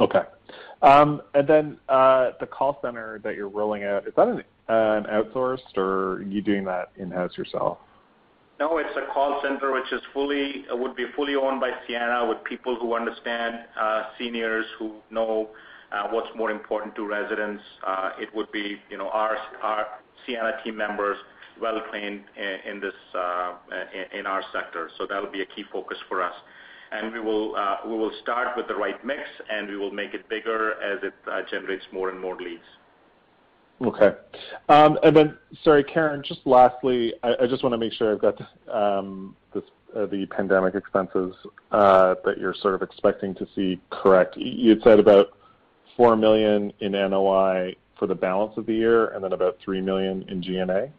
Okay. Um, and then, uh, the call center that you're rolling out, is that an outsourced, or are you doing that in-house yourself? No, it's a call center which is fully, would be fully owned by Sienna, with people who understand seniors, who know Uh, what's more important to residents. Uh, it would be, you our Sienna team members, well trained in this, uh, in our sector. So that'll be a key focus for us. And we will start with the right mix, and we will make it bigger as it generates more and more leads. Okay. Um, and then, sorry, Karen, just lastly, I just wanna make sure I've got um, this, the pandemic expenses that you're sort of expecting to see correct. You'd said about 4 million in NOI for the balance of the year, and then about 3 million in G&A?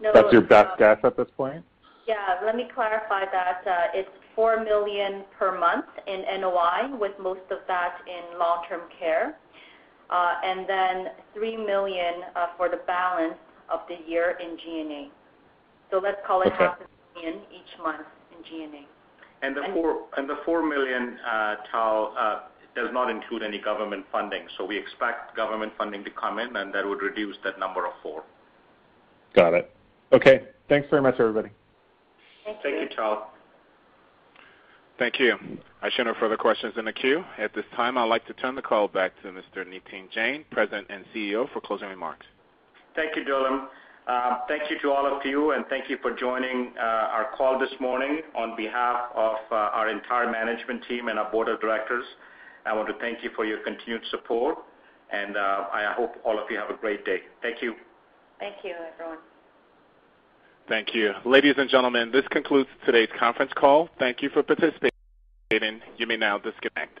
No. That's your best uh, guess at this point? Yeah, let me clarify that. Uh, it's 4 million per month in NOI, with most of that in long-term care. Uh, and then $3 million for the balance of the year in G&A. So let's call it- Okay. $500,000 each month in G&A. The $4 million, Tal, does not include any government funding. So we expect government funding to come in, and that would reduce that number of $4 million. Got it. Okay. Thanks very much, everybody. Thank you. Thank you, Tal. Thank you. I show no further questions in the queue. At this time, I'd like to turn the call back to Mr. Nitin Jain, President and CEO, for closing remarks. Thank you, Dylan. Uh, thank you to all of you, and thank you for joining uh, our call this morning. On behalf of uh, our entire management team and our board of directors, I want to thank you for your continued support, and uh, I hope all of you have a great day. Thank you. Thank you, everyone. Thank you. Ladies and gentlemen, this concludes today's conference call. Thank you for participating. You may now disconnect.